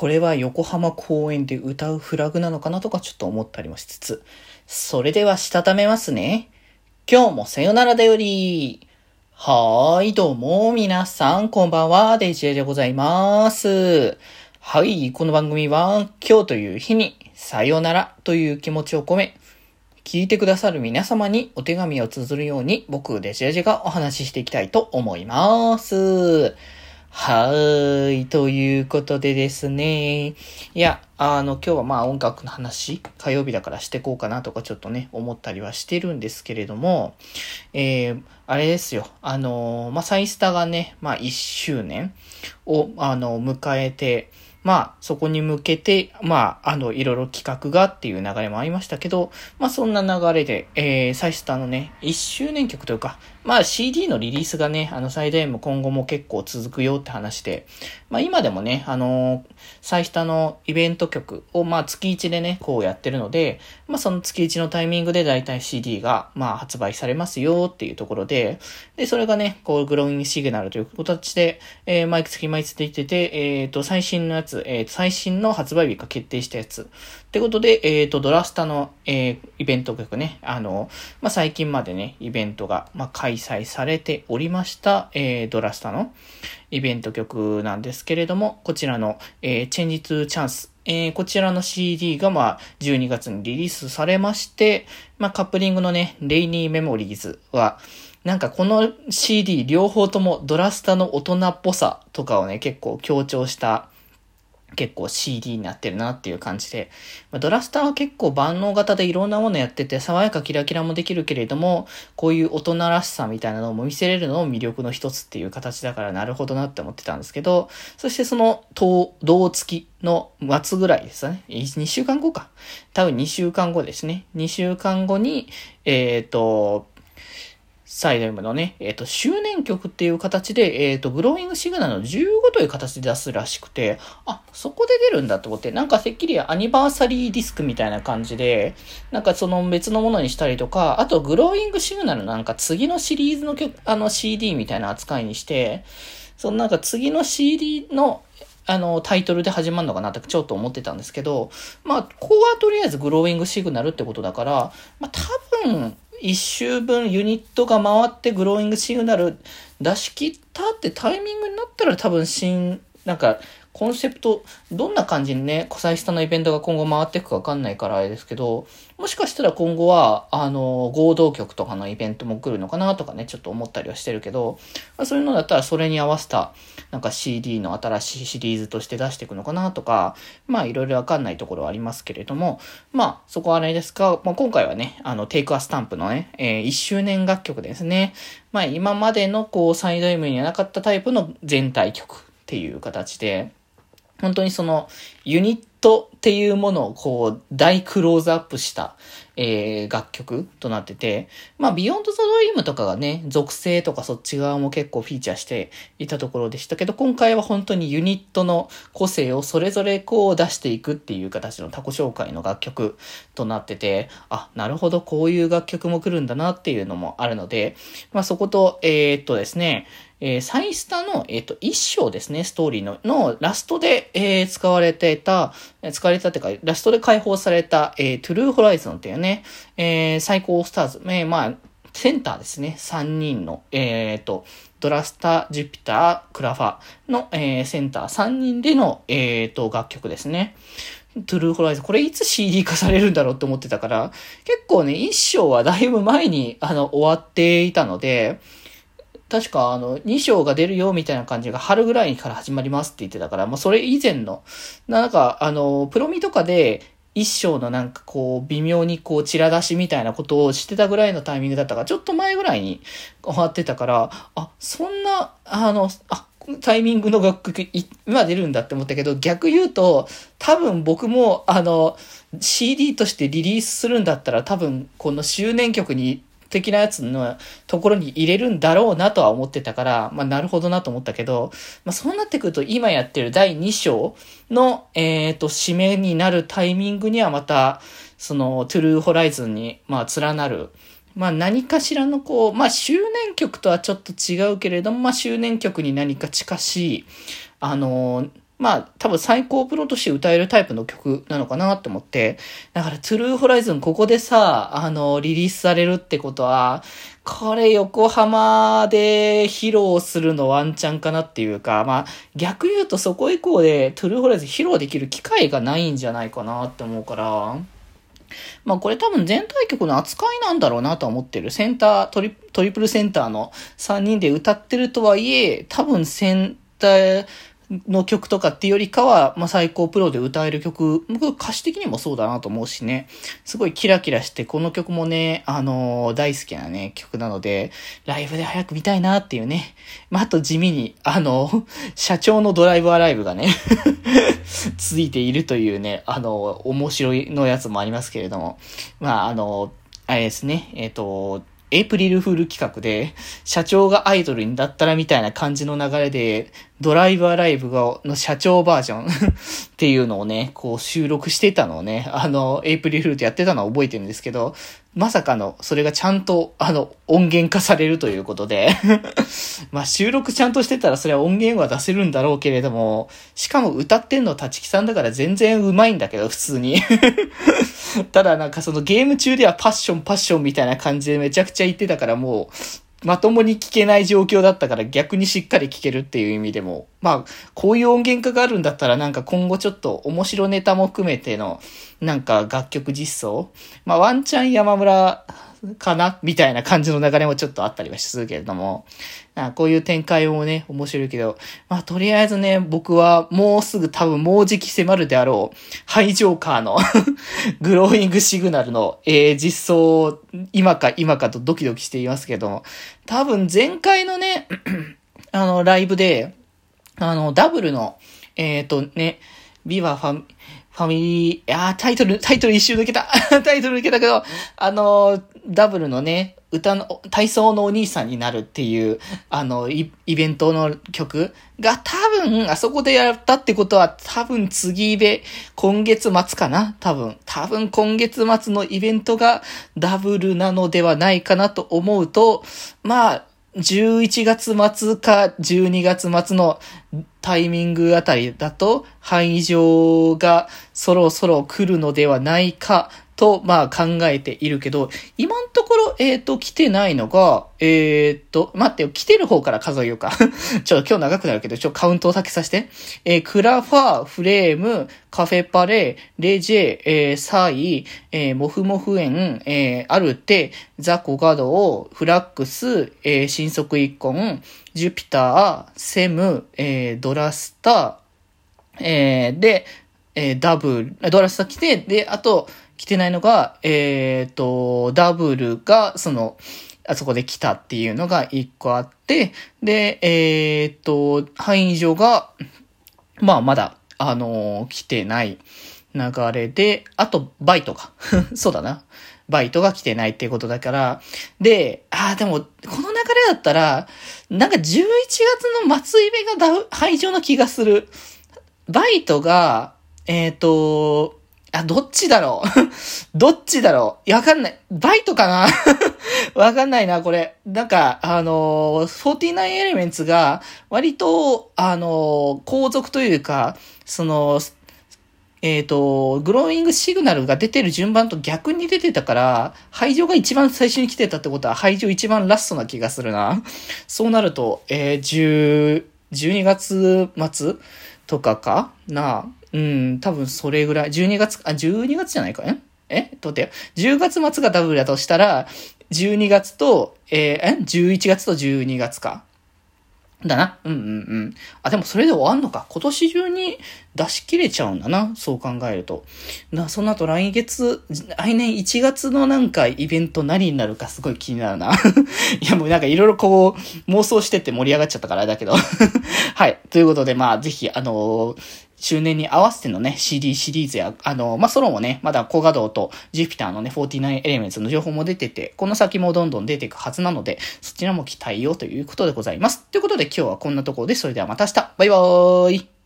これは横浜公園で歌うフラグなのかなとかちょっと思ったりもしつつ、それではしたためますね。今日もさよならだより。はーい、どうも、皆さん、こんばんは、デジェでございます。はい、この番組は、今日という日に、さよならという気持ちを込め、聞いてくださる皆様にお手紙を綴るように、僕、デジェジェがお話ししていきたいと思います。はーい。ということでですね。いや、あの、今日はまあ音楽の話、火曜日だからしてこうかなとかちょっとね、思ったりはしてるんですけれども、えー、あれですよ。あの、まあ、サイスタがね、まあ、1周年を、あの、迎えて、まあ、そこに向けて、まあ、あの、いろいろ企画がっていう流れもありましたけど、まあ、そんな流れで、えー、サイスターのね、1周年曲というか、まあ、CD のリリースがね、あの、最大も今後も結構続くよって話で、まあ、今でもね、あのサイスターのイベント曲を、まあ、月1でね、こうやってるので、まあ、その月1のタイミングで大体 CD が、まあ、発売されますよっていうところで、で、それがね、こう、グローインシグナルという形で、えー、毎月毎月できてて、えっ、ー、と、最新のやつ、えっ、ー、と、最新の発売日が決定したやつ。ってことで、えっ、と、ドラスタの、えー、イベント曲ね、あの、まあ、最近までね、イベントが、まあ、開開催されておりました、えー、ドラスタのイベント曲なんですけれども、こちらの、えー、チェンジツーチャンス、えー、こちらの CD が、まあ、12月にリリースされまして、まあ、カップリングのね、レイニーメモリーズは、なんかこの CD 両方ともドラスタの大人っぽさとかをね、結構強調した結構 CD になってるなっていう感じで、ドラスターは結構万能型でいろんなものやってて、爽やかキラキラもできるけれども、こういう大人らしさみたいなのも見せれるのも魅力の一つっていう形だからなるほどなって思ってたんですけど、そしてその、同月の末ぐらいですね。2週間後か。多分2週間後ですね。2週間後に、えっ、ー、と、サイド M のね、えっ、ー、と、周年曲っていう形で、えっ、ー、と、グローイングシグナルの15という形で出すらしくて、あ、そこで出るんだと思って、なんかてっきりアニバーサリーディスクみたいな感じで、なんかその別のものにしたりとか、あと、グローイングシグナルなんか次のシリーズの曲、あの CD みたいな扱いにして、そのなんか次の CD のあの、タイトルで始まるのかなってちょっと思ってたんですけど、まあ、ここはとりあえずグローイングシグナルってことだから、まあ、多分、1周分ユニットが回ってグローイングシグナル出し切ったってタイミングになったら多分新、なんかコンセプト、どんな感じにね、コサイスタのイベントが今後回っていくかわかんないからあれですけど、もしかしたら今後は、あの、合同曲とかのイベントも来るのかなとかね、ちょっと思ったりはしてるけど、まあ、そういうのだったらそれに合わせた、なんか CD の新しいシリーズとして出していくのかなとか、まあいろいろわかんないところはありますけれども、まあそこはあれですか、まあ、今回はね、あの、テイクアスタンプのね、えー、1周年楽曲ですね。まあ今までのこうサイド M にはなかったタイプの全体曲っていう形で、本当にそのユニットっていうものをこう大クローズアップした、えー、楽曲となってて、まあ、 Beyond the Dream とかがね、属性とかそっち側も結構フィーチャーしていたところでしたけど、今回は本当にユニットの個性をそれぞれこう出していくっていう形の他己紹介の楽曲となってて、あ、なるほど、こういう楽曲も来るんだなっていうのもあるので、まあ、そこと、えー、っとですね、えー、サイスタの、えっ、ー、と、一章ですね、ストーリーの、のラストで、えー、使われていた、使われたっていうか、ラストで解放された、えー、トゥルーホライゾンっていうね、えー、最高スターズ、えー、まあ、センターですね、3人の、えっ、ー、と、ドラスタ、ジュピター、クラファの、えー、センター3人での、えっ、ー、と、楽曲ですね。トゥルーホライズン。これいつ CD 化されるんだろうって思ってたから、結構ね、一章はだいぶ前に、あの、終わっていたので、確かあの、2章が出るよみたいな感じが春ぐらいから始まりますって言ってたから、まあそれ以前の、なんかあの、プロミとかで一章のなんかこう、微妙にこう、チラ出しみたいなことをしてたぐらいのタイミングだったから、ちょっと前ぐらいに終わってたから、あ、そんな、あの、あ、タイミングの楽曲、今出るんだって思ったけど、逆言うと、多分僕も、あの、CD としてリリースするんだったら、多分、この周年曲に的なやつのところに入れるんだろうなとは思ってたから、まあなるほどなと思ったけど、まあそうなってくると今やってる第2章の、えっ、ー、と、締めになるタイミングにはまた、その、トゥルーホライズンに、まあ連なる、まあ何かしらのこう、まあ周年曲とはちょっと違うけれども、まあ周年曲に何か近しい、あの、まあ、多分最高プロとして歌えるタイプの曲なのかなって思って。だから、トゥルーホライズンここでさ、あの、リリースされるってことは、これ横浜で披露するのワンチャンかなっていうか、まあ、逆言うとそこ以降でトゥルーホライズン披露できる機会がないんじゃないかなって思うから、まあこれ多分全体曲の扱いなんだろうなと思ってる。センタートリ、トリプルセンターの3人で歌ってるとはいえ、多分センター、の曲とかっていうよりかは、まあ、最高プロで歌える曲、僕歌詞的にもそうだなと思うしね、すごいキラキラして、この曲もね、あのー、大好きなね、曲なので、ライブで早く見たいなっていうね。まあ、あと地味に、あの、社長のドライブアライブがね ついているというね、あの、面白いのやつもありますけれども、まあ、あの、あれですね、えっ、と、エイプリルフール企画で、社長がアイドルになったらみたいな感じの流れで、ドライバーライブが、の社長バージョン っていうのをね、こう収録してたのをね、あの、エイプリルフールでやってたのは覚えてるんですけど、まさかの、それがちゃんと、あの、音源化されるということで まあ収録ちゃんとしてたらそれは音源は出せるんだろうけれども、しかも歌ってんの立木さんだから全然うまいんだけど、普通に。ただなんかそのゲーム中ではパッションパッションみたいな感じでめちゃくちゃ言ってたからもう、まともに聞けない状況だったから逆にしっかり聞けるっていう意味でも、まあ、こういう音源化があるんだったらなんか今後ちょっと面白ネタも含めての、なんか楽曲実装。まあワンチャン山村かな？みたいな感じの流れもちょっとあったりはするけれども、あこういう展開もね、面白いけど、まあとりあえずね、僕はもうすぐ多分もうじき迫るであろう、ハイジョーカーのグローイングシグナルの、えー、実装を、今か今かとドキドキしていますけど。も、多分前回のね、あの、ライブで、あの、ダブルの、えっ、ー、とね、ビバファミ、ファミリー、いやタイトル、タイトル一周抜けた タイトル抜けたけど、あの、ダブルのね、歌の、体操のお兄さんになるっていう、あの、イベントの曲が多分、あそこでやったってことは多分次で、今月末かな？多分。多分今月末のイベントがダブルなのではないかなと思うと、まあ、11月末か12月末のタイミングあたりだと、範囲上がそろそろ来るのではないかと、まあ考えているけど、今のところ、えっ、ー、と、来てないのが、えっ、ー、と、待ってよ、来てる方から数えようか。ちょっと今日長くなるけど、ちょっとカウントを先させて。えー、クラファー、フレーム、カフェパレ、レジェ、えー、サイ、えー、モフモフ園、えー、アルテ、ザコガドフラックス、えー、新速一婚、ジュピター、セム、えー、ドラスター、えー、で、えー、ダブル、ドラスター来て、で、あと、来てないのが、えっ、ー、と、ダブルが、その、あそこで来たっていうのが一個あって、で、えっ、ー、と、範囲上が、まあまだ、あのー、来てない流れで、あと、バイトが。そうだな。バイトが来てないっていうことだから、で、ああ、でも、この流れだったら、なんか11月の末イベが廃場な気がする。バイトが、えっ、ー、と、あ、どっちだろう？どっちだろう？わかんない。バイトかな？わかんないな、これ。なんか、あのー、49エレメンツが、割と、あのー、後続というか、その、えっ、ー、と、グローイングシグナルが出てる順番と逆に出てたから、排除が一番最初に来てたってことは、排除一番ラストな気がするな。そうなると、えー、10、12月末とかかな？うん、多分それぐらい。12月、あ、12月じゃないかねえ？とって10月末がダブルだとしたら、12月と、えー、え ?11 月と12月か。だな。うんうんうん。あ、でもそれで終わんのか。今年中に出し切れちゃうんだな。そう考えると。な、その後来月、来年1月のなんかイベント何になるかすごい気になるな。いやもうなんかいろいろこう妄想してって盛り上がっちゃったからだけど。はい。ということでまあぜひあのー周年に合わせてのね、CD シリーズや、あの、まあ、ソロもね、まだ高画像とジュピターのね、49エレメンツの情報も出てて、この先もどんどん出ていくはずなので、そちらも期待をということでございます。ということで今日はこんなところで、それではまた明日バイバーイ